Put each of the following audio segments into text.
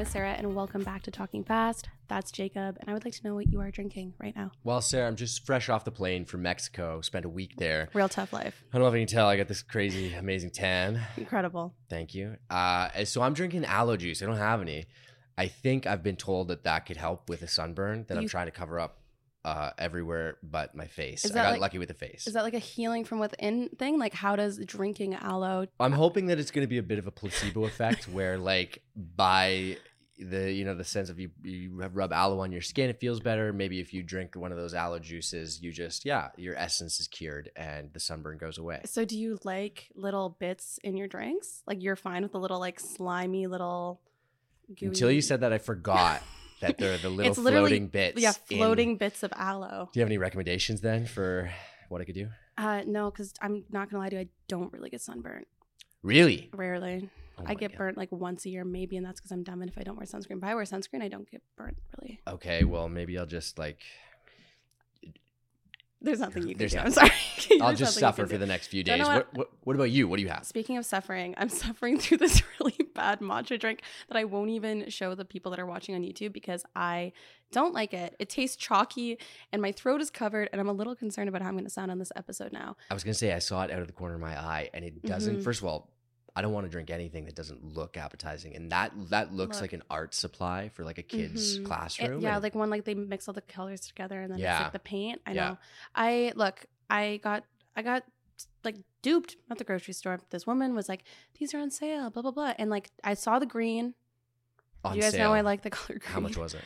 Name is Sarah, and welcome back to Talking Fast. That's Jacob, and I would like to know what you are drinking right now. Well, Sarah, I'm just fresh off the plane from Mexico. Spent a week there. Real tough life. I don't know if you can tell. I got this crazy, amazing tan. Incredible. Thank you. Uh, so I'm drinking aloe juice. I don't have any. I think I've been told that that could help with a sunburn that I'm trying to cover up uh, everywhere but my face. I got like- lucky with the face. Is that like a healing from within thing? Like, how does drinking aloe? I'm hoping that it's going to be a bit of a placebo effect where like by the you know the sense of you you rub aloe on your skin it feels better maybe if you drink one of those aloe juices you just yeah your essence is cured and the sunburn goes away So, do you like little bits in your drinks? Like, you're fine with the little, like, slimy little. Gooey... until you said that I forgot that they're the little floating bits Yeah, in- floating bits of aloe. do you have any recommendations then for what I could do Uh, no, because I'm not gonna lie to you, I don't really get sunburnt. really Rarely. Oh I get God. burnt like once a year, maybe, and that's because I'm dumb. And if I don't wear sunscreen, if I wear sunscreen, I don't get burnt really. okay well maybe I'll just like There's nothing you can There's do. I'm sorry. I'll just suffer for the next few Don't days know what, what what about you what do you have Speaking of suffering, I'm suffering through this really bad matcha drink that I won't even show the people that are watching on YouTube because I don't like it. It tastes chalky and my throat is covered, and I'm a little concerned about how I'm going to sound on this episode now. I was gonna say I saw it out of the corner of my eye, and it doesn't. Mhm. First of all, I don't want to drink anything that doesn't look appetizing, and that that looks Look. like an art supply for like a kid's Mhm. It- classroom. yeah, and- like one like they mix all the colors together and then it's Yeah. like the paint. I Yeah. know. I look. I got. I got like duped at the grocery store. This woman was like, "These are on sale." Blah blah blah. And like I saw the green. on you guys sale. know I like the color green. How much was it?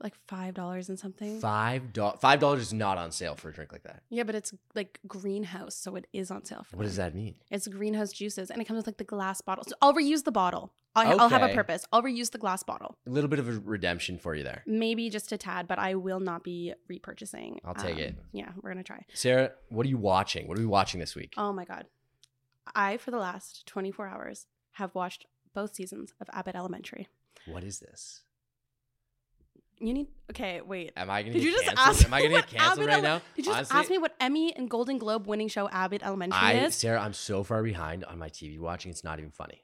Like five dollars and something. Five dollars. Five dollars is not on sale for a drink like that. Yeah, but it's like greenhouse, so it is on sale for What does that mean? It's greenhouse juices, and it comes with like the glass bottle. So I'll reuse the bottle. I'll, I'll have a purpose. I'll reuse the glass bottle, A little bit of a redemption for you there, maybe just a tad, but I will not be repurchasing. I'll take it. Um, yeah, we're gonna try. Sarah. What are you watching? What are we watching this week? Oh my god, I for the last twenty four hours have watched both seasons of Abbott Elementary. What is this? You need okay. Wait. Am I gonna Did get you just canceled? ask? Am I gonna get canceled right now? Did you just Honestly, ask me what Emmy and Golden Globe winning show Abbott Elementary I, is? Sarah, I'm so far behind on my TV watching. It's not even funny.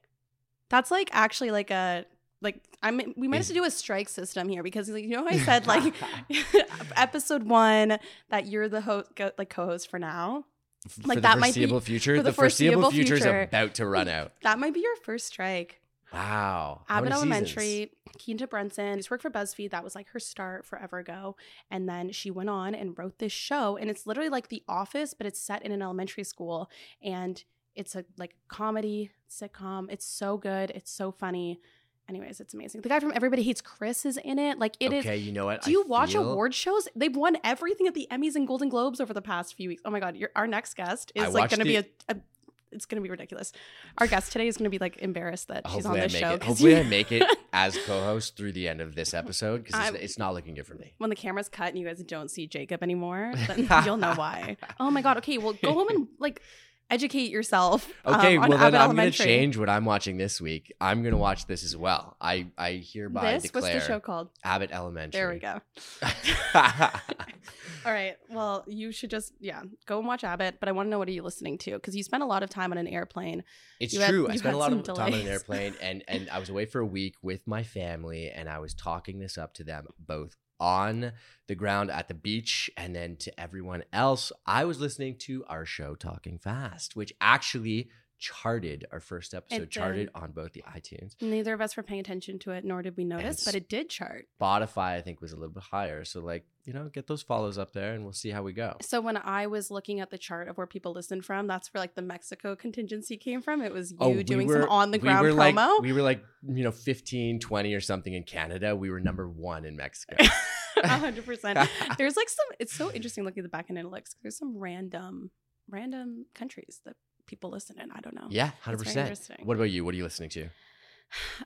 That's like actually like a like I mean we might have to do a strike system here because like, you know how I said like episode one that you're the host like co-host for now. F- Like, for that might be- future. for the the foreseeable, foreseeable future is about to run out. That might be your first strike. Wow. Abbott Elementary? Quinta Brunson. She's worked for BuzzFeed. That was like her start forever ago. And then she went on and wrote this show. And it's literally like The Office, but it's set in an elementary school. And it's a like comedy sitcom. It's so good. It's so funny. Anyways, it's amazing. The guy from Everybody Hates Chris is in it. Like it is. okay, you know what? Do you I watch feel- award shows? They've won everything at the Emmys and Golden Globes over the past few weeks. Oh my god, your, our next guest I is like going to be a, a. It's going to be ridiculous. Our guest today is going to be like embarrassed that she's on I this make show. it. Hopefully, you- I make it as co-host through the end of this episode because it's, it's not looking good for me. when the camera's cut and you guys don't see Jacob anymore, then you'll know why. Oh my god. Okay, well, go home and like educate yourself. um, Okay, on well then Abbott I'm going to change what I'm watching this week. I'm going to watch this as well. I I hereby This what's the show called? Abbott Elementary. There we go. All right. Well, you should just yeah go and watch Abbott. But I want to know what are you listening to because you spent a lot of time on an airplane. It's You had- true. I spent a lot of time on an airplane, and and I was away for a week with my family, and I was talking this up to them both on the ground at the beach, and then to everyone else. I was listening to our show, Talking Fast, which actually charted our first episode, charted on both the iTunes. Neither of us were paying attention to it, nor did we notice, but it did chart. Spotify, I think, was a little bit higher. So, like, you know, get those follows up there, and we'll see how we go. So when I was looking at the chart of where people listened from, that's where like the Mexico contingency came from. It was oh, you Oh, we doing were- some on the we ground were promo. Like, we were like, you know, 15, 20 or something in Canada. We were number one in Mexico. A hundred percent. There's like some. It's so interesting looking at the back end analytics. There's some random, random countries that people listen in. I don't know. Yeah, hundred percent. What about you? What are you listening to?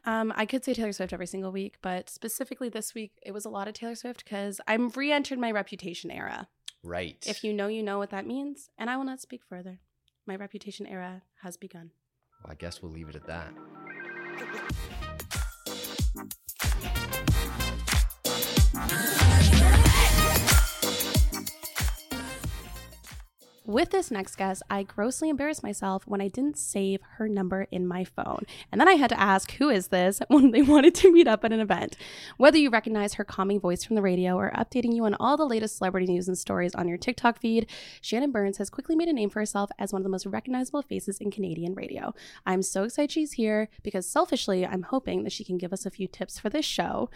Um, I could say Taylor Swift every single week, but specifically this week, it was a lot of Taylor Swift because I'm re-entered my reputation era. Right. If you know, you know what that means, and I will not speak further. My reputation era has begun. well, I guess we'll leave it at that. With this next guest, I grossly embarrassed myself when I didn't save her number in my phone. And then I had to ask, who is this, when they wanted to meet up at an event. Whether you recognize her calming voice from the radio or updating you on all the latest celebrity news and stories on your TikTok feed, Shannon Burns has quickly made a name for herself as one of the most recognizable faces in Canadian radio. I'm so excited she's here because selfishly, I'm hoping that she can give us a few tips for this show.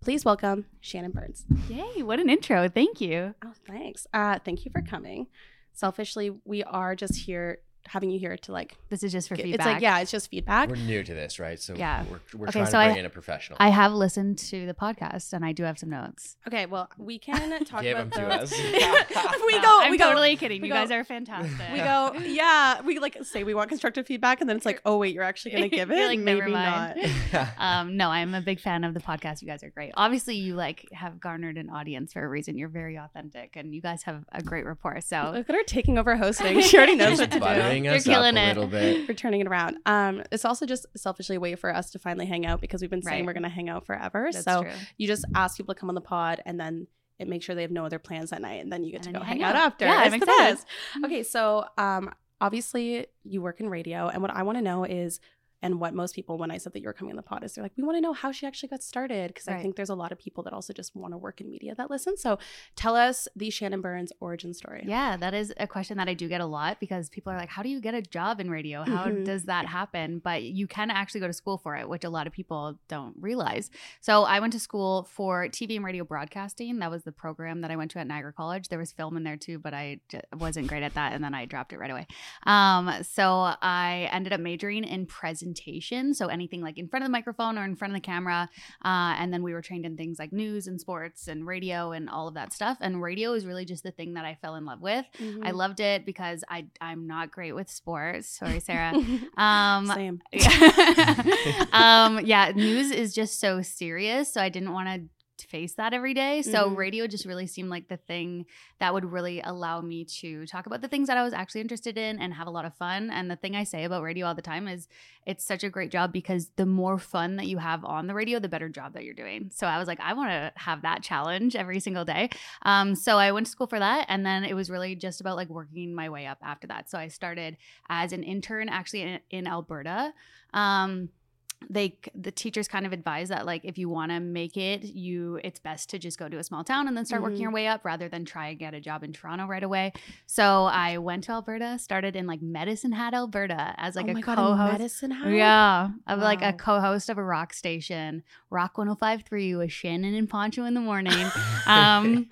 Please welcome Shannon Burns. Yay, what an intro. Thank you. Oh, thanks. Uh, thank you for coming. Selfishly, we are just here having you here to like. This is just for get- feedback. It's like yeah, it's just feedback. We're new to this, right? So Yeah. we're, we're Okay, trying so to I- in a professional. I have listened to the podcast and I do have some notes. Okay, well, we can talk Give about them to those. us. we No, go. I'm we go. totally kidding. we You go- guys are fantastic. We go. Yeah, we like say we want constructive feedback, and then it's like, oh wait, you're actually gonna give it. Like, Maybe never mind. not. um, no, I'm a big fan of the podcast. You guys are great. Obviously, you like have garnered an audience for a reason. You're very authentic, and you guys have a great rapport. So Look at her taking over hosting. She already knows She's what to do. Buttering You're us killing up a it. little bit. For turning it around. Um, it's also just selfishly a way for us to finally hang out because we've been saying Right. we're gonna hang out forever. that's so true. you just ask people to come on the pod and then it makes sure they have no other plans that night and then you get And to go hang hang out out. after. Yeah, It's I'm the best. Okay, so um obviously you work in radio and what I want to know is and what most people when I said that you're coming on the pod is they're like, we want to know how she actually got started. Because I think there's a lot of people that also just want to work in media that listen. So tell us the Shannon Burns origin story. Yeah, that is a question that I do get a lot because people are like, "How do you get a job in radio? How Mhm. does that happen?" But you can actually go to school for it, which a lot of people don't realize. So I went to school for TV and radio broadcasting. That was the program that I went to at Niagara College. There was film in there too, but I j- wasn't great at that, and then I dropped it right away. Um, so I ended up majoring in presentation, so anything like in front of the microphone or in front of the camera. Uh, and then we were trained in things like news and sports and radio and all of that stuff. And radio is really just the thing that I fell in love with. Mhm. I loved it because I I'm not great with sports. Sorry, Sarah. Um, Same. um, yeah, news is just so serious, so I didn't want to face that every day. So Mhm. radio just really seemed like the thing that would really allow me to talk about the things that I was actually interested in and have a lot of fun. And the thing I say about radio all the time is it's such a great job because the more fun that you have on the radio, the better job that you're doing. So I was like, I want to have that challenge every single day. Um, so I went to school for that, and then it was really just about like working my way up after that. So I started as an intern actually in, in Alberta. Um, they the teachers kind of advise that like if you want to make it you it's best to just go to a small town and then start working Mhm. your way up rather than try and get a job in Toronto right away. So I went to Alberta, started in like Medicine Hat, Alberta as like oh a my God, in co-host. medicine hat? Yeah, of like a co-host of a rock station, Rock 105.3 with Shannon and Poncho in the morning. Um,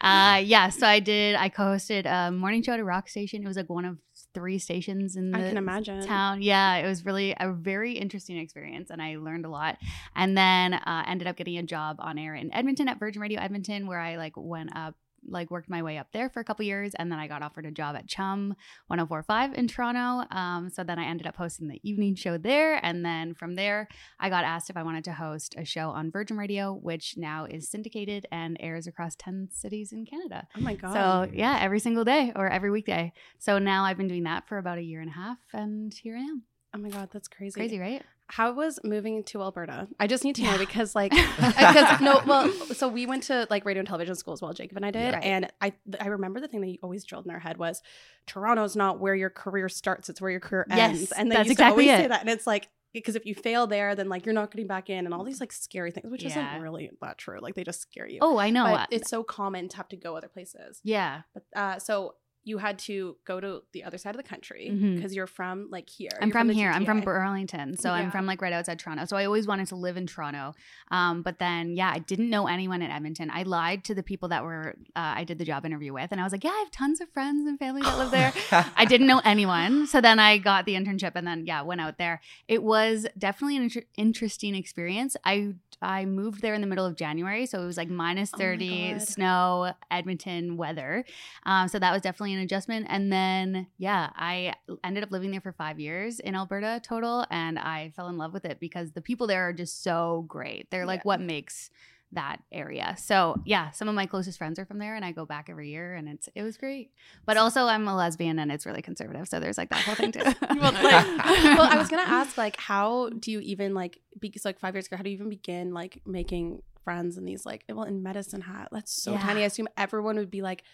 uh, yeah, so I did. I co-hosted a morning show at a rock station. It was like one of three stations in the I can imagine. town. Yeah, it was really a very interesting experience, and I learned a lot. And then uh, ended up getting a job on air in Edmonton at Virgin Radio Edmonton, where I like went up like worked my way up there for a couple years and then I got offered a job at Chum 1045 in Toronto. Um, so then I ended up hosting the evening show there. And then from there, I got asked if I wanted to host a show on Virgin Radio, which now is syndicated and airs across 10 cities in Canada. Oh my god. So yeah, every single day or every weekday. So now I've been doing that for about a year and a half and here I am. oh my god, that's crazy. Crazy, right? How was moving to Alberta? I just need to know Yeah. because like because no well so we went to like radio and television school as well Jacob and I did Right. and I I remember the thing that you always drilled in our head was Toronto's not where your career starts it's where your career Yes, ends and they that's used exactly to always say it. that and it's like because if you fail there then like you're not getting back in and all these like scary things which Yeah. isn't really that true like they just scare you Oh, I know. but it's so common to have to go other places yeah. but uh so you had to go to the other side of the country because you're from like here I'm from, the here. I'm from Burlington. So I'm from like right outside Toronto. So I always wanted to live in Toronto. Um, but then, yeah, I didn't know anyone in Edmonton. I lied to the people that were, uh, I did the job interview with. And I was like, yeah, I have tons of friends and family that live there. I didn't know anyone. So then I got the internship and then, yeah, went out there. It was definitely an inter- interesting experience. I, I moved there in the middle of January. So it was like minus Oh 30 snow, Edmonton weather. Um, so that was definitely an adjustment. And then, yeah, I ended up living there for five years in Alberta total. And I fell in love with it because the people there are just so great. They're like Yeah. what makes that area. So yeah, some of my closest friends are from there and I go back every year and it's it was great. But also I'm a lesbian and it's really conservative. So there's like that whole thing too. well, like, well, I was gonna ask, like, how do you even like because like five years ago, how do you even begin like making friends in these like well in medicine hat? That's so Yeah. tiny. I assume everyone would be like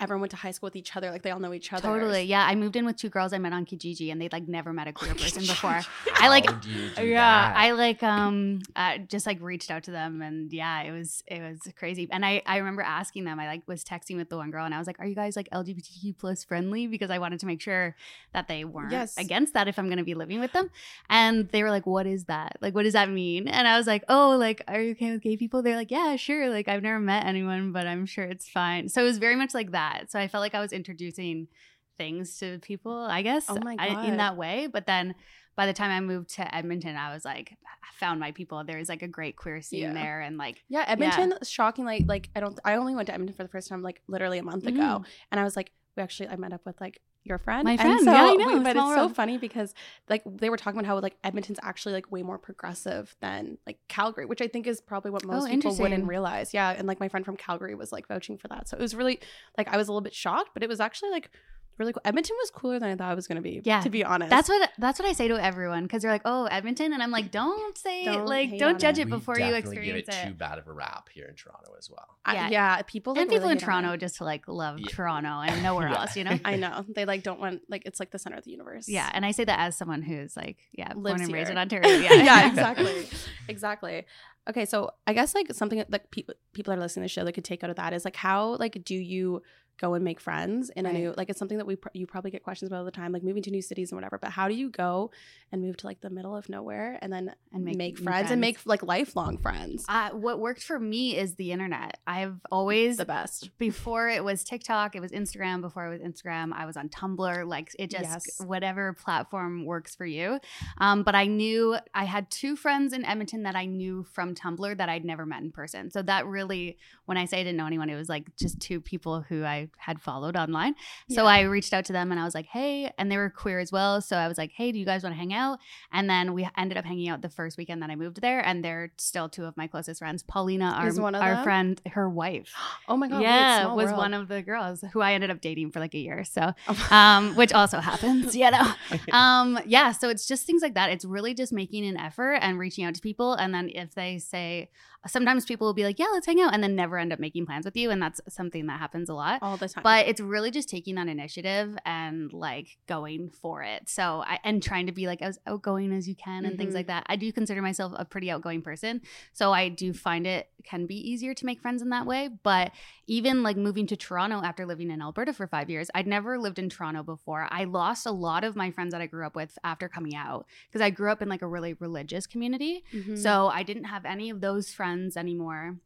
everyone went to high school with each other, like they all know each other. Totally. Yeah. I moved in with two girls I met on Kijiji and they'd like never met a queer person before. I like do you do yeah that? i like um uh, just like reached out to them and yeah it was it was crazy and i i remember asking them i like was texting with the one girl and i was like are you guys like lgbtq plus friendly because i wanted to make sure that they weren't Yes. against that if i'm going to be living with them and they were like what is that like what does that mean and i was like oh like are you okay with gay people they're like yeah sure like i've never met anyone but i'm sure it's fine so it was very much like that so i felt like i was introducing things to people i guess Oh my I- in that way but then by the time I moved to Edmonton, I was like, I found my people. There's like a great queer scene Yeah. there, and like, Yeah, Edmonton, shockingly, like I don't I only went to Edmonton for the first time like literally a month ago. Mm. And I was like, we actually I met up with like your friend. My And friend, so yeah, I know, we- but it's so world. funny because like they were talking about how like Edmonton's actually like way more progressive than like Calgary, which I think is probably what most Oh, people wouldn't realize. Yeah. And like my friend from Calgary was like vouching for that. So it was really like I was a little bit shocked, but it was actually like really cool. Edmonton was cooler than I thought it was gonna be. Yeah, To be honest. that's what that's what I say to everyone because they're like, oh, Edmonton, and I'm like, don't say Don't like, don't judge it. it before you experience give it, it. too bad of a rap here in Toronto as well. I- yeah. yeah. People like, and people really in hate it. Toronto just to like love Yeah. Toronto and nowhere Yeah. else, you know. I know. They like don't want like it's like the center of the universe. Yeah, and I say that as someone who's like, yeah, born Lives and raised in Ontario. Yeah, yeah, exactly. exactly. Okay, so I guess like something that people people that are listening to the show that could take out of that is like how like do you go and make friends in a Right. new like it's something that we pr- you probably get questions about all the time like moving to new cities and whatever but how do you go and move to like the middle of nowhere and then And make, make new friends, and make like lifelong friends Uh, what worked for me is the internet. I've always the best before it was TikTok, it was Instagram. Before it was Instagram, I was on Tumblr. Like it just Yes. whatever platform works for you. Um, but I knew I had two friends in Edmonton that I knew from Tumblr that I'd never met in person. So that really, when I say I didn't know anyone, it was like just two people who I had followed online. So Yeah. I reached out to them and I was like, hey, and they were queer as well. So I was like, hey, do you guys want to hang out? And then we ended up hanging out the first weekend that I moved there, and they're still two of my closest friends. Paulina, our, Is one of our friend, her wife oh my god yeah, was world. one of the girls who I ended up dating for like a year. So, Oh. um, which also happens, you know. Um, yeah, so it's just things like that. It's really just making an effort and reaching out to people, and then if they say, sometimes people will be like, "Yeah, let's hang out," and then never end up making plans with you, and that's something that happens a lot. all the time But it's really just taking that initiative and like going for it. So I and trying to be like as outgoing as you can and things Mhm. like that. I do consider myself a pretty outgoing person. So I do find it can be easier to make friends in that way. But even like moving to Toronto after living in Alberta for five years, I'd never lived in Toronto before. I lost a lot of my friends that I grew up with after coming out because I grew up in like a really religious community. Mhm. So I didn't have any of those friends anymore.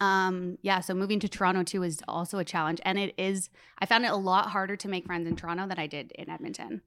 Um, yeah, so moving to Toronto too is also a challenge, and it is. I found it a lot harder to make friends in Toronto than I did in Edmonton.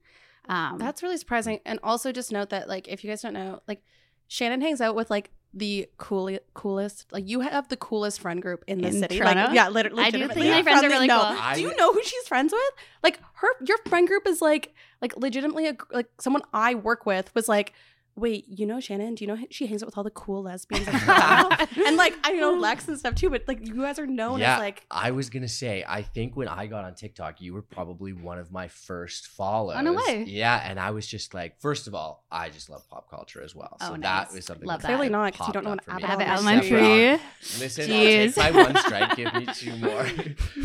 Um, That's really surprising. And also just note that like if you guys don't know, like Shannon hangs out with like the coolest coolest like you have the coolest friend group in the In city. Toronto? Like yeah, literally. I do legitimately. think my friends are really no. cool. Do you know who she's friends with? Like her your friend group is like like legitimately a, like someone I work with was like Wait, you know Shannon? Do you know she hangs out with all the cool lesbians? in Toronto?" and like I know Lex and stuff too, but like you guys are known yeah, as like I was gonna say, I think when I got on TikTok, you were probably one of my first follows. Oh, no way. Yeah, and I was just like, first of all, I just love pop culture as well. Oh, So nice. that was something Love that that. Clearly not because you don't know up what for me. Abbott Elementary. Elementary. Listen, Jeez. I'll take my one strike. Give me two more.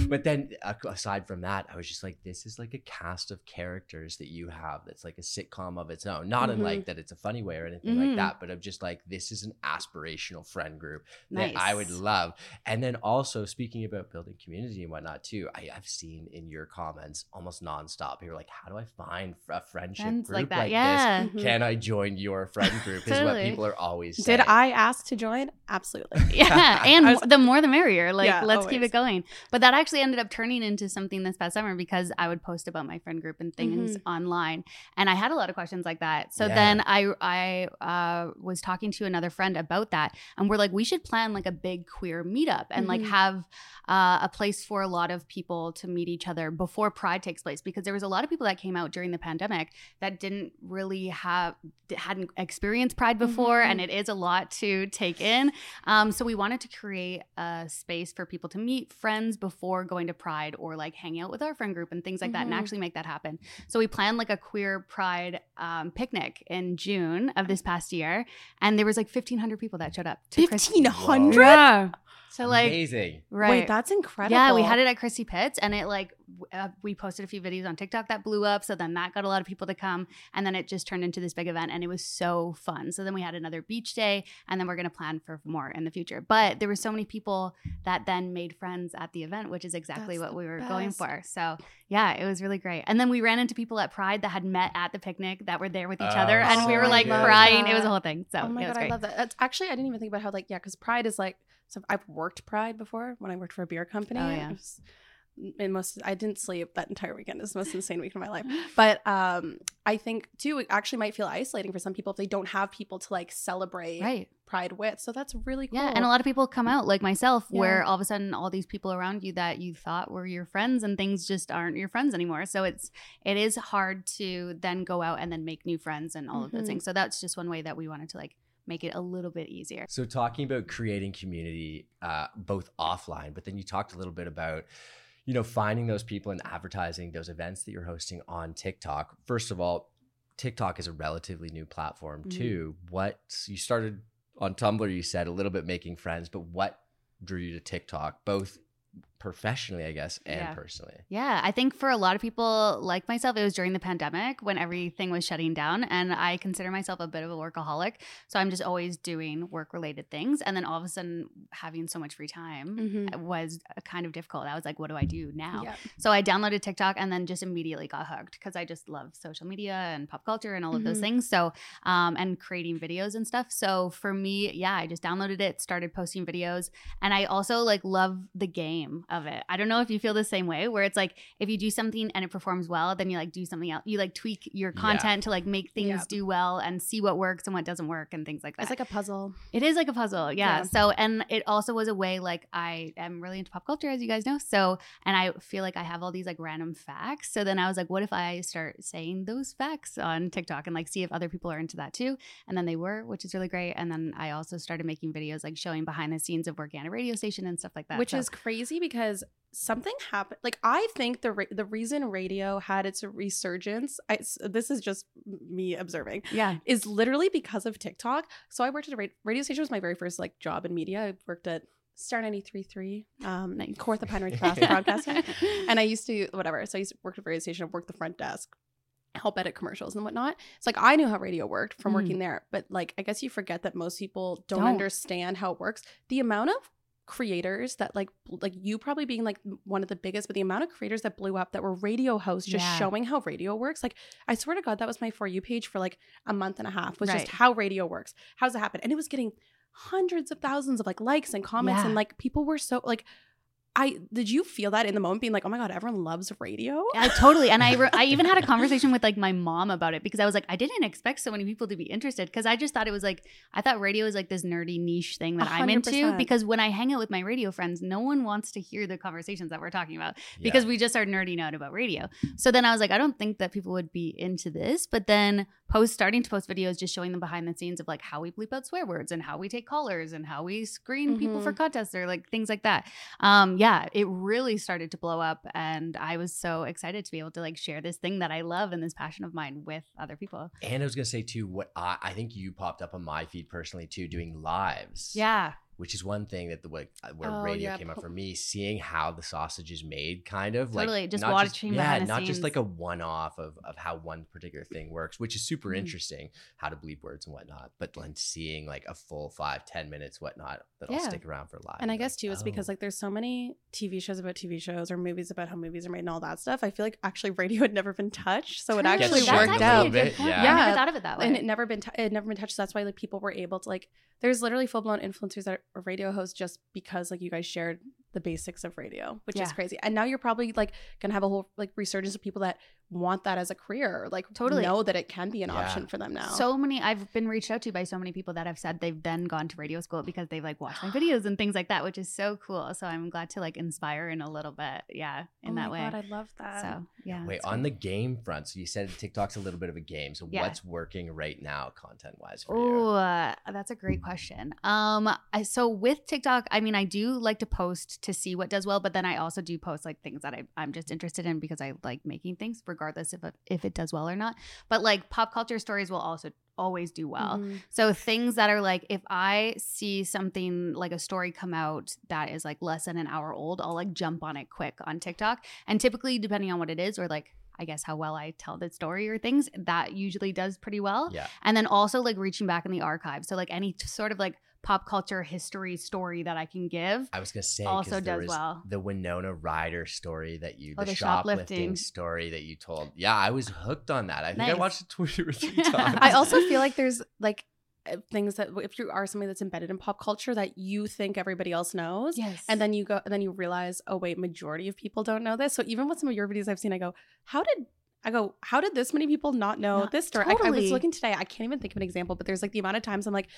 but then, uh, aside from that, I was just like, this is like a cast of characters that you have. That's like a sitcom of its own. Not in Mhm. like that it's a funny way or anything Mhm. like that, but I'm just like, this is an aspirational friend group that I would love. And then also speaking about building community and whatnot too, I, I've seen in your comments almost nonstop. People are like, how do I find a friendship Friends group like that. this? yeah. Mhm. Can I join your friend group? Is what people are always saying. Did I ask to join? Absolutely. Yeah, and was- the more the merrier. Like, Yeah, let's keep it going. But that actually ended up turning into something this past summer because I would post about my friend group and things Mm-hmm. online, and I had a lot of questions like that. So Yeah. then I I uh, was talking to another friend about that, and we're like, we should plan like a big queer meetup and like Mhm. have uh, a place for a lot of people to meet each other before Pride takes place because there was a lot of people that came out during the pandemic that didn't really have hadn't experienced Pride before, Mhm. and it is a lot to take in. Um, so we wanted to create a space for people to meet friends before going to Pride or like hang out with our friend group and things like that and Mhm. actually make that happen. So we planned like a queer Pride um, picnic in June of this past year, and there was like fifteen hundred people that showed up. to Fifteen hundred. Yeah. So like Amazing. right. Wait, that's incredible. Yeah, we had it at Christie Pits, and it like uh, we posted a few videos on TikTok that blew up. So then that got a lot of people to come, and then it just turned into this big event, and it was so fun. So then we had another beach day, and then we're gonna plan for more in the future. But there were so many people that then made friends at the event, which is exactly That's what we were going for. So yeah, it was really great. And then we ran into people at Pride that had met at the picnic that were there with each Oh, other, and we were like good. crying. It was a whole thing. So oh my it was god, great. I love that. That's actually I didn't even think about how like yeah, because Pride is like so I've worked Pride before when I worked for a beer company. Oh, yeah. Was- it most I didn't sleep that entire weekend. It's the most insane week of my life. But um, I think too, it actually might feel isolating for some people if they don't have people to like celebrate Right. Pride with. So that's really cool. Yeah, and a lot of people come out like myself, Yeah. where all of a sudden all these people around you that you thought were your friends and things just aren't your friends anymore. So it's it is hard to then go out and then make new friends and all of those Mhm. things. So that's just one way that we wanted to like make it a little bit easier. So talking about creating community, uh, both offline, but then you talked a little bit about, you know, finding those people and advertising those events that you're hosting on TikTok. First of all, TikTok is a relatively new platform Mhm. too. What you started on Tumblr, you said a little bit making friends, but what drew you to TikTok, both professionally, I guess, and Yeah. personally? Yeah, I think for a lot of people like myself, it was during the pandemic when everything was shutting down. And I consider myself a bit of a workaholic. So I'm just always doing work related things. And then all of a sudden, having so much free time Mhm. was uh, kind of difficult. I was like, what do I do now? Yeah. So I downloaded TikTok and then just immediately got hooked because I just love social media and pop culture and all of those Mhm. things. So, um, and creating videos and stuff. So for me, yeah, I just downloaded it, started posting videos, and I also like love the game of it. I don't know if you feel the same way, where it's like if you do something and it performs well, then you like do something else. You like tweak your Yeah. content to like make things Yeah. do well and see what works and what doesn't work and things like that. It's like a puzzle. It is like a puzzle, yeah. Yeah. So, and it also was a way like I am really into pop culture, as you guys know. So, and I feel like I have all these like random facts. So then I was like, what if I start saying those facts on TikTok and like see if other people are into that too? And then they were, which is really great. And then I also started making videos like showing behind the scenes of working at a radio station and stuff like that. which So- is crazy because something happened like i think the ra- the reason radio had its resurgence I, this is just me observing yeah, is literally because of tiktok. So i worked at a ra- radio station was my very first like job in media. I worked at star 93.3 um. Kawartha Pine Ridge broadcasting and i used to whatever. So i used to work at the radio station I worked the front desk help edit commercials and whatnot. It's like i knew how radio worked from Mhm. working there. But like i guess you forget that most people don't, Don't. understand how it works. The amount of creators that like like you probably being like one of the biggest but the amount of creators that blew up that were radio hosts just Yeah. showing how radio works like i swear to god that was my for you page for like a month and a half was Right. just how radio works how's it happen and it was getting hundreds of thousands of like likes and comments Yeah. and like people were so like I did you feel that in the moment being like, "Oh my god, everyone loves radio?" I totally. And I, re- I even had a conversation with like my mom about it because I was like, I didn't expect so many people to be interested because I just thought it was like, I thought radio is like this nerdy niche thing that i am into because when I hang out with my radio friends, no one wants to hear the conversations that we're talking about because we just are nerding out about radio. So then I was like, I don't think that people would be into this. But then post starting to post videos just showing them behind the scenes of like how we bleep out swear words and how we take callers and how we screen people for contests or like things like that. Um, yeah, it really started to blow up and I was so excited to be able to like share this thing that I love and this passion of mine with other people. And I was gonna say too, what I, I think you popped up on my feed personally too, doing lives. Yeah. Which is one thing that the like uh, where Oh, radio yeah, came up for me, seeing how the sausage is made, kind of Totally, like just not watching yeah, behind the not just like a one off of of how one particular thing works, which is super Mhm. interesting, how to bleep words and whatnot. But then seeing like a full five, ten minutes, whatnot, that'll Yeah. stick around for live. And I Like, guess too, it's because oh. like there's so many TV shows about TV shows or movies about how movies are made and all that stuff. I feel like actually radio had never been touched, so it actually Gets worked shaken out. a little bit, yeah. I never thought of it that way. and it never been t- it never been touched. So that's why like people were able to like. There's literally full blown influencers that are radio host just because like you guys shared the basics of radio, which is crazy. And now you're probably like gonna have a whole like resurgence of people that want that as a career, like Totally. know that it can be an Yeah. option for them now. So many I've been reached out to by so many people that have said they've then gone to radio school because they've like watched my videos and things like that, which is so cool. So I'm glad to like inspire in a little bit, yeah, in oh that my way. God, I love that. so yeah. Wait, on cool. the game front, so you said TikTok's a little bit of a game. So Yeah. what's working right now, content wise for you? Oh, uh, that's a great question. Um, I, so with TikTok, I mean, I do like to post to see what does well, but then I also do post like things that I, I'm just interested in because I like making things, regardless if it, if it does well or not. But like pop culture stories will also always do well. Mhm. So things that are like if I see something like a story come out that is like less than an hour old, I'll like jump on it quick on TikTok. And typically depending on what it is or like I guess how well I tell the story or things, that usually does pretty well. Yeah. And then also like reaching back in the archive. So like any t- sort of like pop culture history story that I can give. I was gonna say Also does well. The Winona Ryder story that you, Oh, the, the shoplifting, shoplifting. story that you told. Yeah, I was hooked on that. I think I watched it two or three times. I also feel like there's like uh, things that if you are somebody that's embedded in pop culture that you think everybody else knows. Yes. And then you go and then you realize, oh wait, majority of people don't know this. So even with some of your videos I've seen, I go, how did I go, how did this many people not know No, this story? I- I, was looking today, I can't even think of an example, but there's like the amount of times I'm like,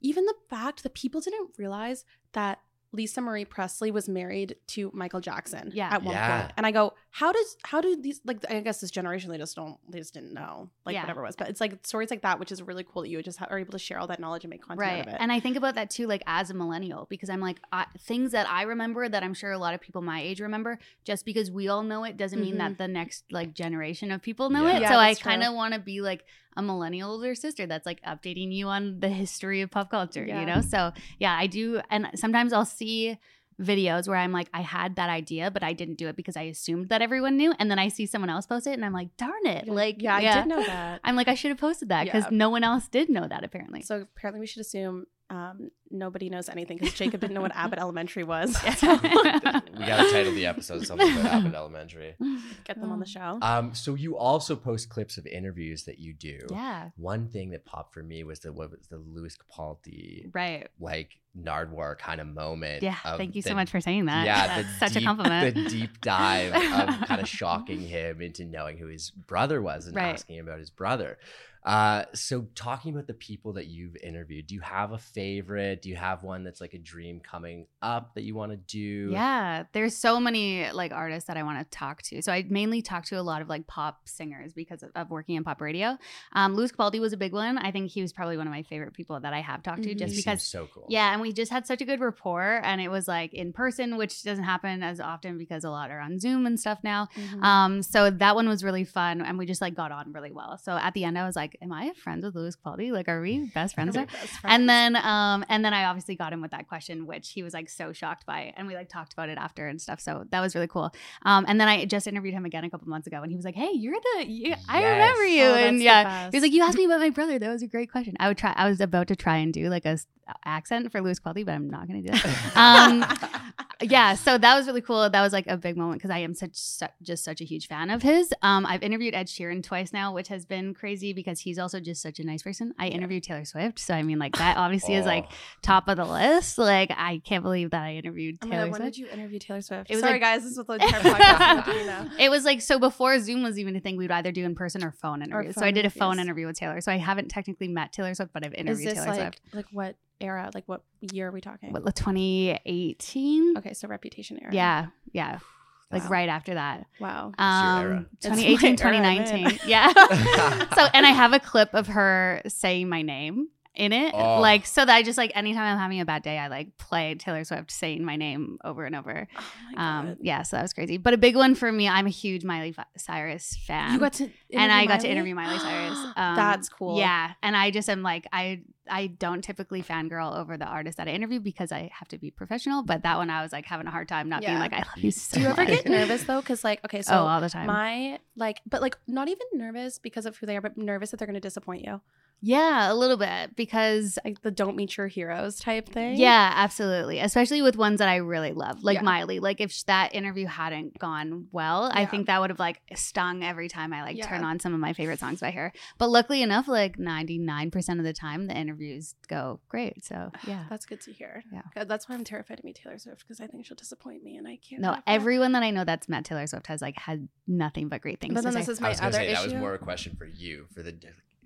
even the fact that people didn't realize that Lisa Marie Presley was married to Michael Jackson Yeah. at one Yeah. point. And I go, how does how do these like I guess this generation they just don't they just didn't know. Like Yeah. whatever it was. But it's like stories like that, which is really cool that you just ha- are able to share all that knowledge and make content right out of it. and i think about that too like as a millennial because i'm like I, things that i remember that i'm sure a lot of people my age remember just because we all know it doesn't mean that mm-hmm. the next like generation of people know Yeah. it Yeah, so i kind of want to be like a millennial older sister that's like updating you on the history of pop culture Yeah. you know so yeah i do and sometimes i'll see videos where i'm like i had that idea but i didn't do it because i assumed that everyone knew. And then i see someone else post it and i'm like darn it. Like yeah, I did know that. i'm like i should have posted that because Yeah. no one else did know that apparently. So apparently we should assume um, nobody knows anything because Jacob didn't know what Abbott Elementary was. we gotta title the episode something about Abbott Elementary. Get them on the show. Um, so you also post clips of interviews that you do. yeah One thing that popped for me was the what was the Lewis Capaldi right like Nardwuar kind of moment. Yeah, of thank you so much for saying that. Yeah, That's the such deep, a compliment. The deep dive of kind of shocking him into knowing who his brother was and Right. asking about his brother. Uh, so talking about the people that you've interviewed, do you have a favorite? Do you have one that's like a dream coming up that you want to do? Yeah, there's so many like artists that I want to talk to. So I mainly talk to a lot of like pop singers because of, of working in pop radio. Um, Lewis Capaldi was a big one. I think he was probably one of my favorite people that I have talked to, Mhm. just He because. so cool. Yeah, and we just had such a good rapport, and it was like in person, which doesn't happen as often because a lot are on Zoom and stuff now. Mhm. Um, so that one was really fun, and we just like got on really well. So at the end, I was like, "Am I friends with Lewis Capaldi? Like, are we best friends?" Best friends. And then, um, and then I obviously got him with that question, which he was like so shocked by, and we like talked about it after and stuff. So that was really cool. Um, and then I just interviewed him again a couple months ago, and he was like, "Hey, you're the, you, I Yes. remember you." Oh, and yeah, he was like, "You asked me about my brother. That was a great question." I would try. I was about to try and do like a accent for Lewis Capaldi, but I'm not gonna do that. Um, yeah, so that was really cool. That was like a big moment because I am such su- just such a huge fan of his. Um, I've interviewed Ed Sheeran twice now, which has been crazy because he's also just such a nice person. I interviewed Taylor Swift, so I mean, like that obviously is like Oh. top of the list. Like I can't believe that I interviewed Oh Taylor God, when did you interview Taylor Swift? It was Sorry, like- guys. This is what the entire podcast is doing now. It was like so before Zoom was even a thing, we'd either do in person or phone interviews. so I did a phone interviews. interview with Taylor. So I haven't technically met Taylor Swift, but I've Is interviewed this Taylor like Swift. like what era? Like what year are we talking? What, 2018? Okay, so Reputation era. Yeah, yeah. Like Wow. right after that. Wow. Um, era. It's my 2018, era, 2019. Yeah. so, and I have a clip of her saying my name in it. Oh. Like, so that I just like anytime I'm having a bad day, I like play Taylor Swift saying my name over and over. Oh Um, yeah, so that was crazy. But a big one for me, I'm a huge Miley Cyrus fan. you got to and I interview got to interview Miley Cyrus. Um, That's cool. Yeah, and I just am like I I don't typically fangirl over the artist that I interview because I have to be professional. But that one I was like having a hard time not being like I love you so Do you ever much. get nervous though? Because like, okay, so oh, all the time. my like, but like, not even nervous because of who they are, but nervous that they're going to disappoint you, yeah, a little bit because like the "don't meet your heroes" type thing. Yeah, absolutely. Especially with ones that I really love, like Yeah. Miley. Like if that interview hadn't gone well, I think that would have like stung every time I like Yeah. turn on some of my favorite songs by her. But luckily enough, like ninety nine percent of the time, the interviews go great. So yeah. that's good to hear. Yeah. 'Cause That's why I'm terrified to meet Taylor Swift because I think she'll disappoint me, and I can't. No, have that. everyone that I know that's met Taylor Swift has like had nothing but great things But to then say. this is I my was other say that was issue. more a question for you. For the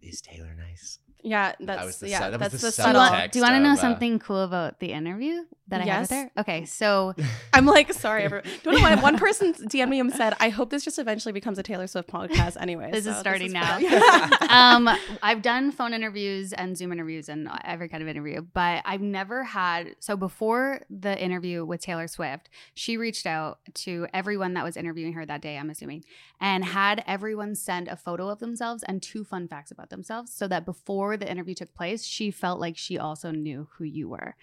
is Taylor nice? Yeah, that's was the yeah, su- that was the the do you subtle want, subtle. do you want to know of, uh, something cool about the interview that I had with her? Okay, so I'm like, sorry, everyone. Don't know why. One person DM'd me and said, "I hope this just eventually becomes a Taylor Swift podcast." Anyway, This is so starting now. Yeah. um, I've done phone interviews and Zoom interviews and every kind of interview, but I've never had. So before the interview with Taylor Swift, she reached out to everyone that was interviewing her that day. I'm assuming, and had everyone send a photo of themselves and two fun facts about themselves, so that before the interview took place, she felt like she also knew who you were,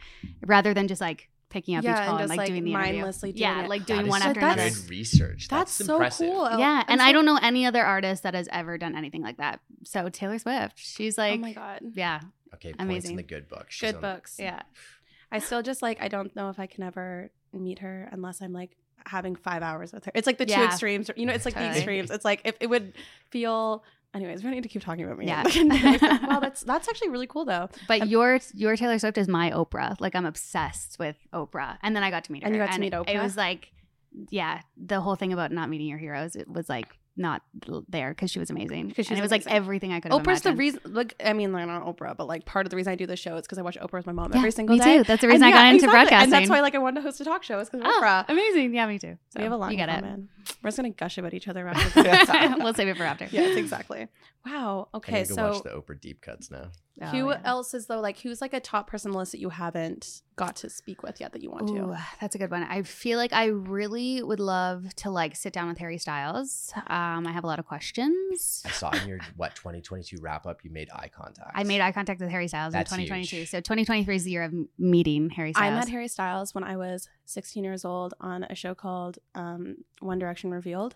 rather than just like picking up Yeah, each and call and, just, like, like, doing the interview. doing yeah, it. like doing is one after another. that's- Good research. That's, That's, so impressive. cool. Yeah, I'm and so- I don't know any other artist that has ever done anything like that. So Taylor Swift, she's oh like, oh my god, yeah, Okay, points Amazing. in the good book. She's good on- books. yeah. I still just like I don't know if I can ever meet her unless I'm like having five hours with her. It's like the two extremes. You know, it's like the extremes. It's like if it would feel. Anyways, we don't need to keep talking about me. Yeah. wow, that's that's actually really cool though. But your your Taylor Swift is my Oprah. Like I'm obsessed with Oprah, and then I got to meet her. And you got to meet It Oprah? was like, yeah, the whole thing about not meeting your heroes. It was like not there because she was amazing. 'Cause she's and it was like amazing. everything I could. have Oprah's the reason. Like, I mean, like not Oprah, but like part of the reason I do the show is because I watch Oprah with my mom Yeah, every single me day. too. That's the reason And I got yeah, into exactly. broadcasting. and that's why like I wanted to host a talk show is because Oh, Oprah. amazing. Yeah, me too. So we have a lot you get it. We're just gonna gush about each other after we'll save it for after. yes, exactly. Wow. I Okay, need to so watch the Oprah deep cuts now. Oh, who yeah. else is though? Like, who's like a top person on the list that you haven't got to speak with yet that you want Ooh, to? that's a good one. I feel like I really would love to like sit down with Harry Styles. Um, I have a lot of questions. I saw in your what 2022 wrap up, you made eye contact. I made eye contact with Harry Styles That's in 2022. huge. So 2023 is the year of meeting Harry Styles. I met Harry Styles when I was 16 years old on a show called um, One Direction Revealed.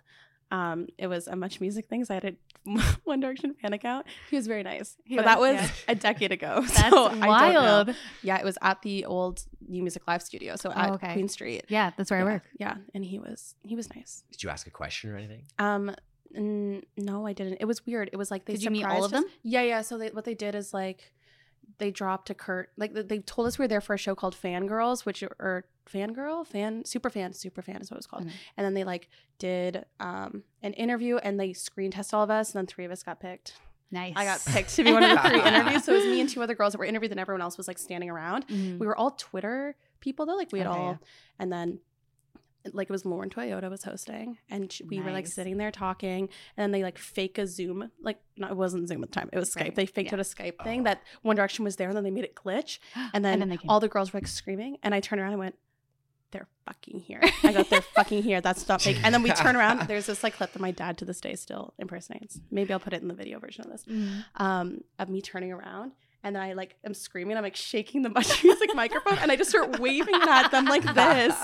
Um, it was a Much Music thing, so I had a One Direction fan account. He was very nice, He but was, that was yeah. a decade ago. That's so I don't know. wild. Yeah, it was at the old New Music Live studio, so at Oh, okay. Queen Street. Yeah, that's where yeah, I work. Yeah, and he was he was nice. Did you ask a question or anything? Um, n- no, I didn't. It was weird. It was like they Did you meet all of surprised us- them? Yeah, yeah. So they, what they did is like they dropped a curt like they- they told us we were there for a show called Fangirls, which are Fangirl, fan, super fan, super fan is what it was called. Mhm. And then they like did um an interview and they screen test all of us, and then three of us got picked. Nice. I got picked to be one of the three interviews. So it was me and two other girls that were interviewed, and everyone else was like standing around. Mhm. We were all Twitter people though, like we had Okay, all, and then like it was Lauren Toyota was hosting, and sh- we were like sitting there talking, and then they like fake a Zoom, like no, it wasn't Zoom at the time, it was Skype. Right, They faked yeah. out a Skype thing Oh. that One Direction was there, and then they made it glitch, and then, they came. all the girls were like screaming, and I turned around and went. They're fucking here. I got they're fucking here. That's not fake. And then we turn around. There's this like clip that my dad to this day still impersonates. Maybe I'll put it in the video version of this Mhm. um, of me turning around. And then I like am screaming. I'm like shaking the Much Music microphone, and I just start waving it at them like this.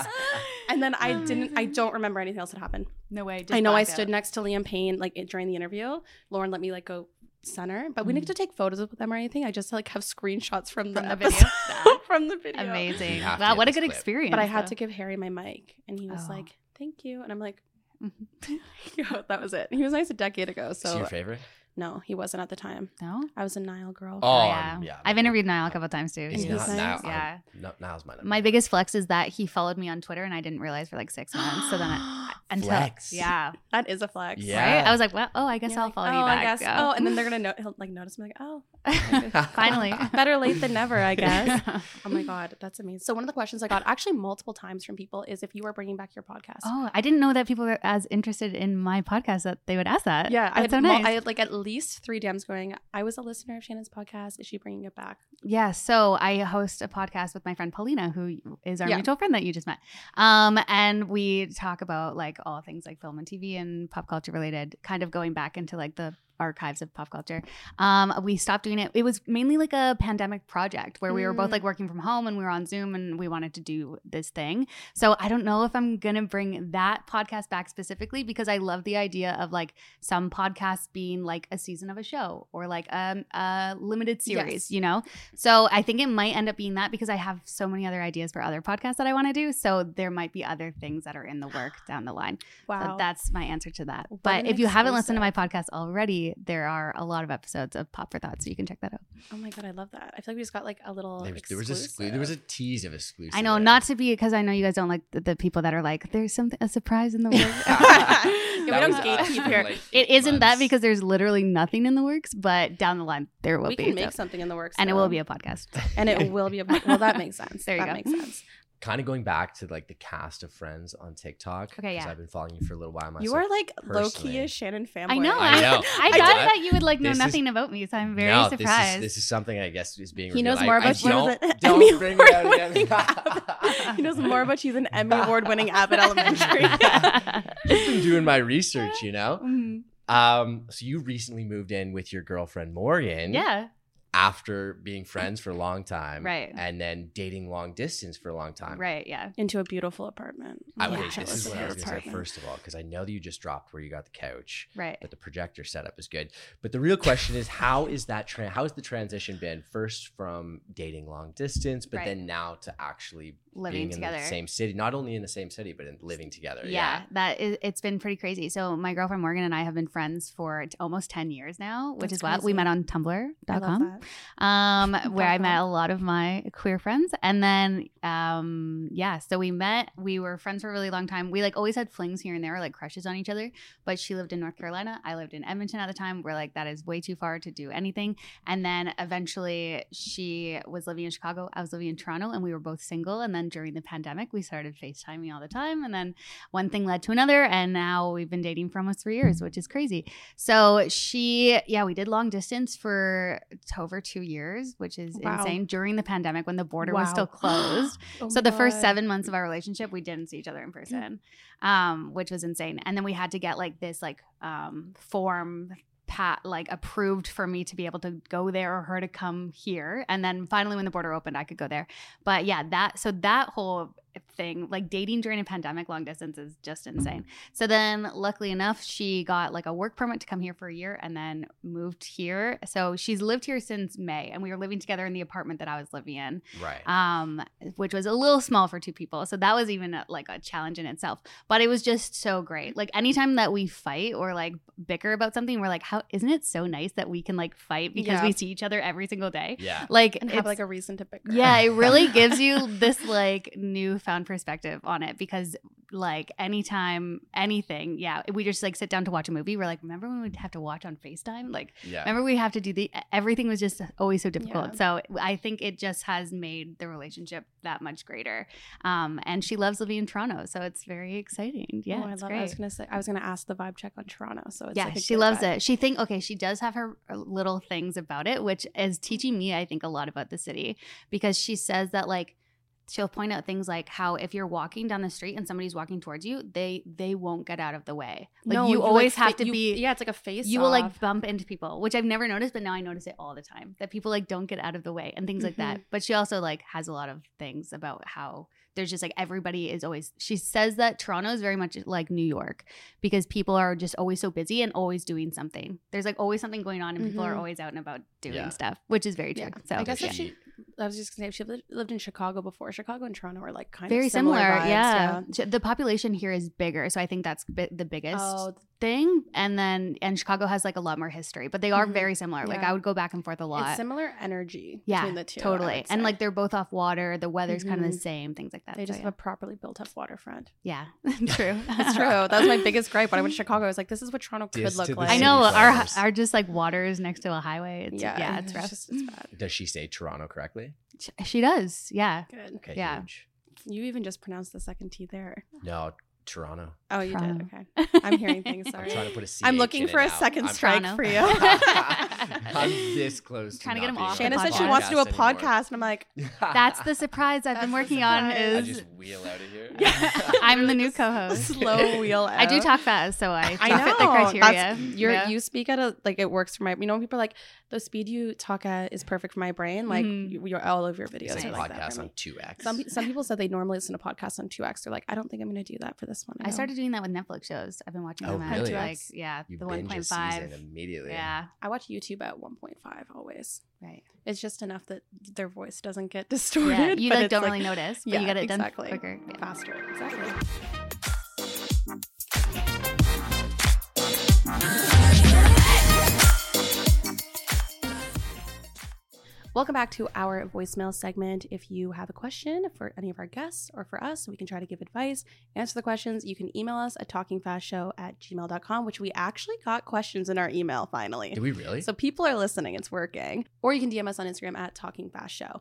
And then I didn't. I don't remember anything else that happened. No way. I know I stood next to Liam Payne like it- during the interview. Lauren let me like go center, but we didn't get to take photos with them or anything. I just like have screenshots from the, From the video. video. from the video. Amazing. You have to Wow, what a good clip. experience. But I had though. to give Harry my mic, and he was Oh. like, "Thank you," and I'm like, Mhm. "Yo, that was it." He was nice a decade ago, Is he so your favorite? No, he wasn't at the time. No. I was a Niall girl. Oh, yeah. um, yeah. I've interviewed Niall a couple times too. He's He's not nice. now. Yeah. No, now's my number. My biggest flex is that he followed me on Twitter and I didn't realize for like six months. So then I, until Flex. yeah, that is a flex. Yeah. right. I was like, well, oh, I guess You're I'll like, follow oh, you back. I guess. Yeah. Oh, and then they're gonna know. He'll like notice me like, oh, finally, better late than never, I guess. oh my god, that's amazing. So one of the questions I got actually multiple times from people is if you are bringing back your podcast. oh, I didn't know that people were as interested in my podcast that they would ask that. Yeah, I had, that's so nice. I had like at least three DMs going. I was a listener of Shannon's podcast. Is she bringing it back? Yeah, so I host a podcast with my friend Paulina, who is our Yeah. mutual friend that you just met. Um, and we talk about like all things like film and TV and pop culture related, kind of going back into like the archives of pop culture. Um, we stopped doing it. It was mainly like a pandemic project where we were both Mm. like working from home and we were on Zoom and we wanted to do this thing. So I don't know if I'm gonna bring that podcast back specifically because I love the idea of like some podcasts being like a season of a show or like um, a limited series, Yes. you know? So I think it might end up being that because I have so many other ideas for other podcasts that I want to do. So there might be other things that are in the work down the line. Wow, So that's my answer to that. What but if you haven't listened to my podcast already, there are a lot of episodes of Pop for Thought, so you can check that out. oh my god, I love that. I feel like we just got like a little. there was, there was a exclu- there was a tease of exclusive. I know, there. not to be because I know you guys don't like the, the people that are like, there's something a surprise in the works. yeah, we don't gatekeep here. like, it eight isn't that because there's literally nothing in the works, but down the line there will we be. can make so- something in the works, and it will be a podcast. and it will be a. Well, that makes sense. There you that go. makes sense. Kind of going back to like the cast of Friends on TikTok. Okay, 'cause yeah. I've been following you for a little while myself. You are like low key a Shannon fanboy. I know. I I, know. I, I thought know. that you would like know This is- nothing about me, so I'm very no, surprised. This is, this is something I guess is being. He knows more I- about you don't, than don't Emmy bring it out Award again. he knows more about you than Emmy Award winning Abbott Elementary. You've been doing my research, you know. Mhm. Um, so you recently moved in with your girlfriend Morgan. Yeah. After being friends for a long time, Right. and then dating long distance for a long time, Right. Yeah. Into a beautiful apartment. I, Yeah. okay, That this was is what a I was going to say first of all, because I know that you just dropped where you got the couch, Right. but the projector setup is good. But the real question is, how is that? Tra- how has the transition been? First from dating long distance, but Right. then now to actually Living being together. in the same city, not only in the same city, but in living together. Yeah, that is. It's been pretty crazy. So my girlfriend Morgan and I have been friends for almost ten years now, which That's is what we met on I love Tumblr.com. um, where I met a lot of my queer friends. And then, um, yeah, so we met, we were friends for a really long time. We like always had flings here and there, like crushes on each other. But she lived in North Carolina. I lived in Edmonton at the time. We're like, that is way too far to do anything. And then eventually she was living in Chicago. I was living in Toronto and we were both single. And then during the pandemic, we started FaceTiming all the time. And then one thing led to another. And now we've been dating for almost three years, which is crazy. So she, yeah, we did long distance for over two years, which is Wow. insane during the pandemic when the border was still closed. Oh so the first seven months of our relationship, we didn't see each other in person, um, which was insane. And then we had to get like this like um, form pat like approved for me to be able to go there or her to come here. And then finally, when the border opened, I could go there. But yeah, that so that whole thing like dating during a pandemic long distance is just insane so then luckily enough she got like a work permit to come here for a year and then moved here so she's lived here since may and we were living together in the apartment that i was living in right. um, which was a little small for two people. So that was even a, like a challenge in itself. But it was just so great. Like anytime that we fight or like bicker about something, we're like, how isn't it so nice that we can like fight because Yeah. we see each other every single day? yeah. Like and have like a reason to bicker. yeah, it really gives you this like newfound perspective on it because like anytime anything, yeah, we just like sit down to watch a movie. We're like, remember when we'd have to watch on FaceTime? Like Yeah. Remember, we have to do the everything was just always so difficult. Yeah. So I think it just has made the relationship that much greater. Um, and she loves living in Toronto, so it's very exciting. Yeah, oh, I it's love. great. I was gonna say. I was gonna ask the vibe check on Toronto. So it's yeah, like she loves vibe. it. She think okay, she does have her uh, little things about it, which is teaching me, I think, a lot about the city because she says that like she'll point out things like how if you're walking down the street and somebody's walking towards you, they they won't get out of the way. Like No, you like, always fa- have to you- be Yeah, it's like a face. you will like bump into people, which I've never noticed, but now I notice it all the time that people like don't get out of the way and things like that. But she also like has a lot of things about how there's just like everybody is always she says that Toronto is very much like New York because people are just always so busy and always doing something. There's like always something going on and people are Mhm. always out and about doing Yeah. stuff, which is very true. Yeah. So I guess Yeah. if she, I was just gonna say, if she lived, lived in Chicago before, Chicago and Toronto are like kind very of similar, similar. vibes, yeah. Ch- The population here is bigger, so I think that's bi- the biggest Oh, thing. And then and Chicago has like a lot more history, but they are Mhm. very similar. Like I would go back and forth a lot. it's similar energy yeah, between the two. Totally. And like they're both off water. The weather's kind of the same. Things like that. they So, just yeah. have a properly built up waterfront. yeah, true. That's true. That was my biggest gripe when I went to Chicago. I was like, this is what Toronto could Diss look to like. I city know our our just like waters next to a highway. It's, yeah, yeah, it's rough. just it's bad. Does she say Toronto correctly? Sh- She does. Yeah. Good. Okay, Yeah. huge. You even just pronounced the second T there. No, Toronto. Oh, you Toronto. did. Okay. I'm hearing things. I'm Sorry. trying to put a CH I'm looking for a now. second I'm strike Toronto. for you. I'm this close. Trying to to get not him being off on Shanna said she wants to do a anymore. podcast, and I'm like, That's the surprise I've been That's the working on. surprise. I Is just wheel out of here. Yeah. I'm the new co-host. slow wheel. Out. I do talk fast, so I, I fit know. the criteria. You're, Yeah. You speak at a like it works for my. You know, people are like the speed you talk at is perfect for my brain. Like Mhm. you, all of your videos It's are a like podcast on two X. Some some people said they normally listen to podcasts on two X. They're like, I don't think I'm going to do that for this one. I go, started doing that with Netflix shows. I've been watching Oh, them at really? like yeah, you the one binge a point season five. immediately. Yeah, I watch YouTube at 1.5 always. right. It's just enough that their voice doesn't get distorted. Yeah, you but like don't really notice, but yeah, you get it exactly. done quicker. Yeah. faster. Exactly. Welcome back to our voicemail segment. If you have a question for any of our guests or for us, we can try to give advice, answer the questions. You can email us at talkingfastshow at gmail.com, which we actually got questions in our email finally. Do we really? So people are listening. It's working. Or you can DM us on Instagram at Talking Fast Show.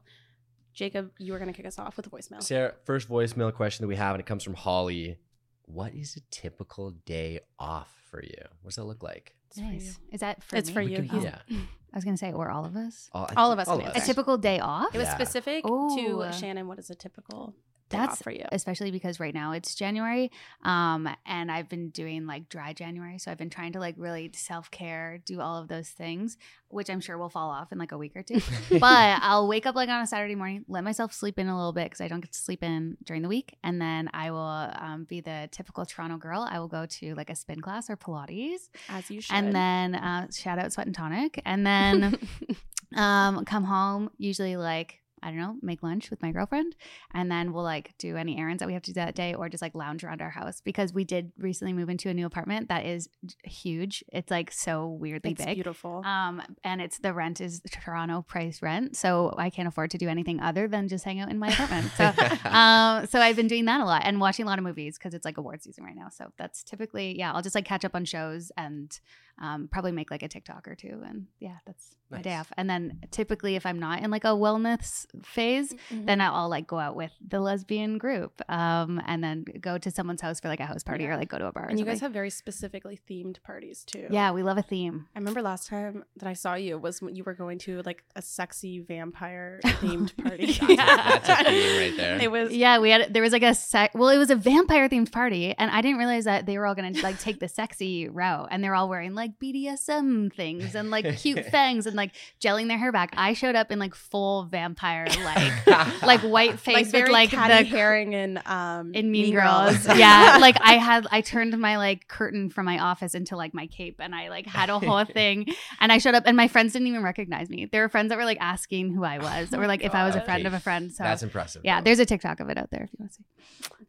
Jacob, you were going to kick us off with a voicemail. Sarah, first voicemail question that we have, and it comes from Holly. What is a typical day off for you? What does that look like? It's for Nice. you. Is that for It's me? for you. can- He's- yeah. Oh. I was gonna say, or all of us. All, All of us can A typical day off. It was Yeah. specific Ooh. to Shannon. What is a typical day That's for you? especially because right now it's January, um, and I've been doing like dry January, so I've been trying to like really self care, do all of those things, which I'm sure will fall off in like a week or two. but I'll wake up like on a Saturday morning, let myself sleep in a little bit because I don't get to sleep in during the week, and then I will um, be the typical Toronto girl. I will go to like a spin class or Pilates, As you should. and then uh, shout out Sweat and Tonic, and then um, come home usually like I don't know, make lunch with my girlfriend, and then we'll like do any errands that we have to do that day, or just like lounge around our house because we did recently move into a new apartment that is huge. It's like so weirdly it's big. beautiful. Um, and it's the rent is Toronto price rent, so I can't afford to do anything other than just hang out in my apartment. So, um, so I've been doing that a lot and watching a lot of movies because it's like award season right now. So that's typically yeah, I'll just like catch up on shows and um, probably make like a TikTok or two, and yeah, that's my day off. And then typically, if I'm not in like a wellness phase, Mhm. then I'll like go out with the lesbian group, um, and then go to someone's house for like a house party Yeah. or like go to a bar. or and you guys have very specifically themed parties too. yeah, we love a theme. I remember last time that I saw you was when you were going to like a sexy vampire themed party. That's a- that's a theme right there. It was Yeah, we had there was like a sec. Well, it was a vampire themed party, and I didn't realize that they were all gonna like take the sexy route, and they're all wearing like BDSM things and like cute fangs and like gelling their hair back. I showed up in like full vampire like like white face like with like the Haring and um in Mean, Girls. yeah, like I had I turned my like curtain from my office into like my cape, and I like had a whole thing, and I showed up, and my friends didn't even recognize me. There were friends that were like asking who I was, or like if I was a friend of a friend. So That's impressive. yeah, though. there's a TikTok of it out there if you want to see.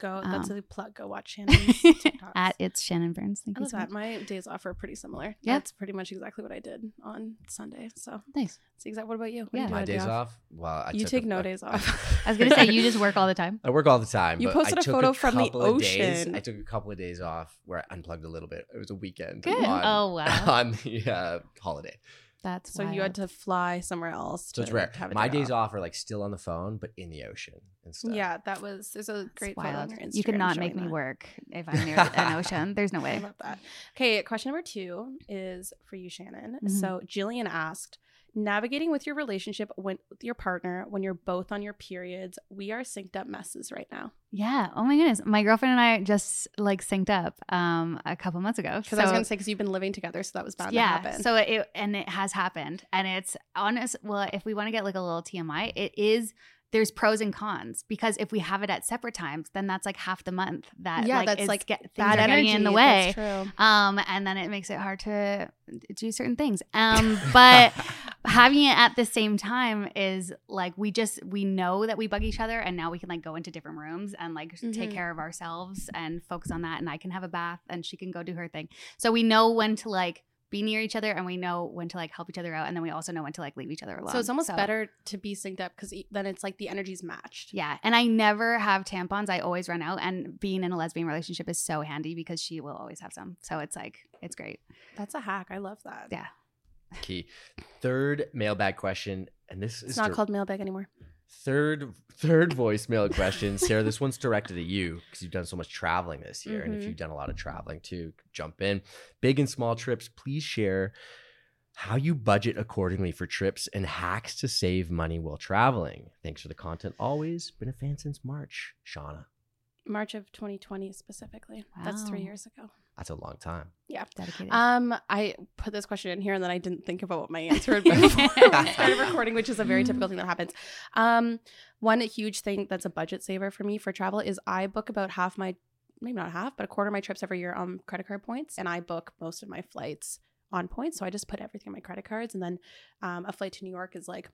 Go that's Um, a plug. Go watch Shannon's TikToks. At it's Shannon Burns. Thank I you so that. much. My days off are pretty similar. Yeah. That's pretty much exactly what I did on Sunday. So Nice. it's exact. What about you? What Yeah. you My on a day days off. Well, I You took take a- no a- days off. I was gonna say you just work all the time. I work all the time. You posted a took photo from the couple days- ocean. I took a couple of days off where I unplugged a little bit. It was a weekend. Good. On, Oh, wow. On the uh, holiday. That's so you had to fly somewhere else. So it's to rare. have a My day days off are like still on the phone, but in the ocean and stuff. Yeah, that was. There's a great photo on your Instagram. You could not make me that. work if I'm near an ocean. There's no I way. love that. Okay, question number two is for you, Shannon. Mhm. So Jillian asked, navigating with your relationship when, with your partner when you're both on your periods. We are synced up messes right now. Yeah. Oh my goodness. My girlfriend and I just like synced up um a couple months ago. Because I was gonna say because you've been living together, so that was bound yeah. to happen. So it and it has happened, and it's honest. Well, if we want to get like a little TMI, it is there's pros and cons because if we have it at separate times, then that's like half the month that yeah, like, that's is like get, things bad are energy getting in the way. That's true. Um, and then it makes it hard to do certain things. Um, but having it at the same time is like we just we know that we bug each other, and now we can like go into different rooms and like take Mhm. care of ourselves and focus on that. And I can have a bath, and she can go do her thing. So we know when to like be near each other, and we know when to like help each other out, and then we also know when to like leave each other alone. So it's almost better to be synced up because then it's like the energy's matched. Yeah, and I never have tampons. I always run out, and being in a lesbian relationship is so handy because she will always have some. So it's like it's great. That's a hack. I love that. Yeah. Key. Third mailbag question, and this It's is not dir- called mailbag anymore. third third voicemail question. Sarah, this one's directed at you because you've done so much traveling this year, and if Mhm. you've done a lot of traveling too, jump in. Big and small trips, please share how you budget accordingly for trips and hacks to save money while traveling. Thanks for the content. Always been a fan since March, Shauna. March of 2020 specifically. That's three years ago. That's a long time. Yeah. Dedicated. Um, I put this question in here and then I didn't think about what my answer would be before I started recording, which is a very typical thing that happens. Um, one huge thing that's a budget saver for me for travel is I book about half my, maybe not half, but a quarter of my trips every year on credit card points, and I book most of my flights on points. So I just put everything on my credit cards, and then um, a flight to New York is like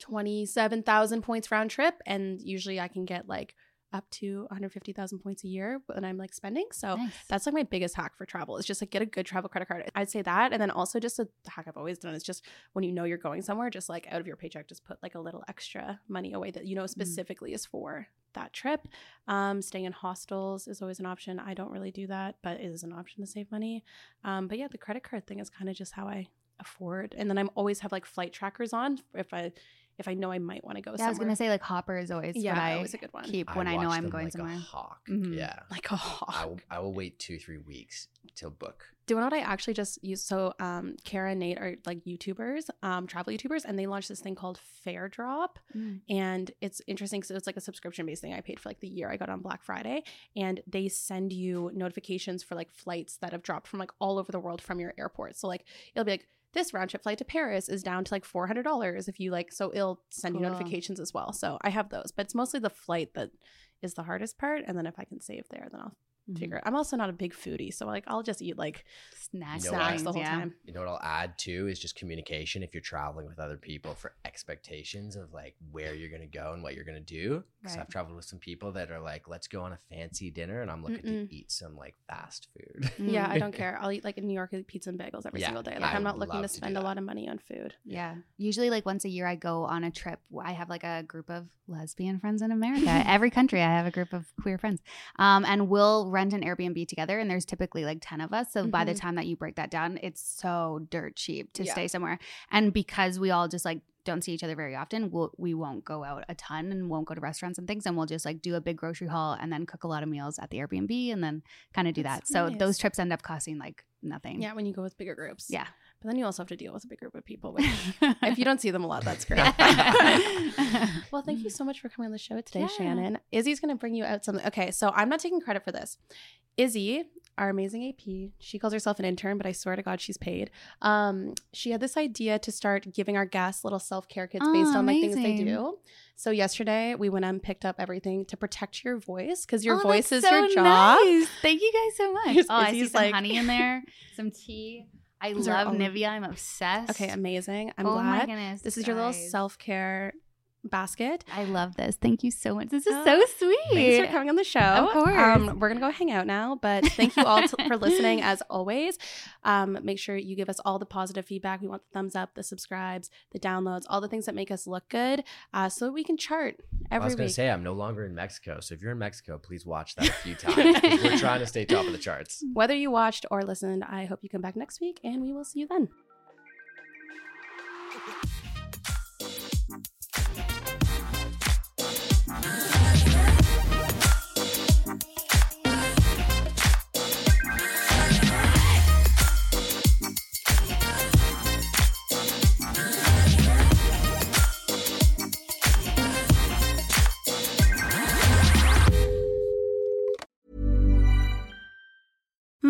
twenty-seven thousand points round trip, and usually I can get like up to one hundred fifty thousand points a year when I'm like spending. So. Nice. That's like my biggest hack for travel is just like get a good travel credit card. I'd say that. And then also just a hack I've always done is just when you know you're going somewhere, just like out of your paycheck, just put like a little extra money away that you know specifically is for that trip. Um, staying in hostels is always an option. I don't really do that, but it is an option to save money. Um, but yeah, the credit card thing is kind of just how I afford. And then I'm always have like flight trackers on if I if I know I might want to go somewhere. yeah, I was gonna say like Hopper is always yeah, what I always a good one. keep when I, know I'm them going like somewhere. A hawk. Mhm. Yeah. Like a hawk. I will, I will wait two, three weeks till book. Do you know what I actually just used? So, um, Kara and Nate are like YouTubers, um, travel YouTubers, and they launched this thing called FareDrop. Mm. And it's interesting because it's like a subscription based thing I paid for like the year I got on Black Friday. And they send you notifications for like flights that have dropped from like all over the world from your airport. So, like, it'll be like, this round trip flight to Paris is down to like $400 if you like, so it'll send you notifications as well. So, I have those, but it's mostly the flight that is the hardest part. And then if I can save there, then I'll Figure it. I'm also not a big foodie. So, like, I'll just eat like Snacks, You know snacks what? the whole yeah. time. You know what I'll add too is just communication. If you're traveling with other people for expectations of like where you're gonna go and what you're gonna do. Because Right. I've traveled with some people that are like, let's go on a fancy dinner, and I'm looking Mm-mm. to eat some like fast food. Yeah, Mm. I don't care. I'll eat like in New York, pizza and bagels every Yeah, single day. Like I I'm not looking love to to spend a lot of money on food. Yeah. Usually, like once a year, I go on a trip. I have like a group of lesbian friends in America. Every country, I have a group of queer friends. Um, and we'll rent an Airbnb together. And there's typically like 10 of us. So by the Mhm. time that you break that down, it's so dirt cheap to Yeah. stay somewhere. And because we all just like don't see each other very often, we'll, we won't go out a ton and won't go to restaurants and things. And we'll just like do a big grocery haul and then cook a lot of meals at the Airbnb and then kind of do That's that. So nice. those trips end up costing like nothing. Yeah, when you go with bigger groups. Yeah. But then you also have to deal with a big group of people. Which, if you don't see them a lot, that's great. well, thank you so much for coming on the show today, Yeah. Shannon. Izzy's going to bring you out something. Okay, so I'm not taking credit for this. Izzy, our amazing AP, she calls herself an intern, but I swear to God, she's paid. Um, she had this idea to start giving our guests little self care kits based Oh, on like things they do. So yesterday we went and picked up everything to protect your voice because your Oh, voice is that's your job. nice. Thank you guys so much. Oh, I see some like- honey in there, some tea. I love Nivea. I'm obsessed. Okay, amazing. I'm oh my glad. goodness. This is your little guys. self care basket. I love this. Thank you so much. This is Oh, so sweet. Thanks for coming on the show. Of course. Um, we're going to go hang out now, but thank you all t- for listening as always. Um, make sure you give us all the positive feedback. We want the thumbs up, the subscribes, the downloads, all the things that make us look good uh, so we can chart I every was gonna say I'm no longer in Mexico, so if you're in Mexico, please watch that a few times. We're trying to stay top of the charts. Whether you watched or listened, I hope you come back next week and we will see you then.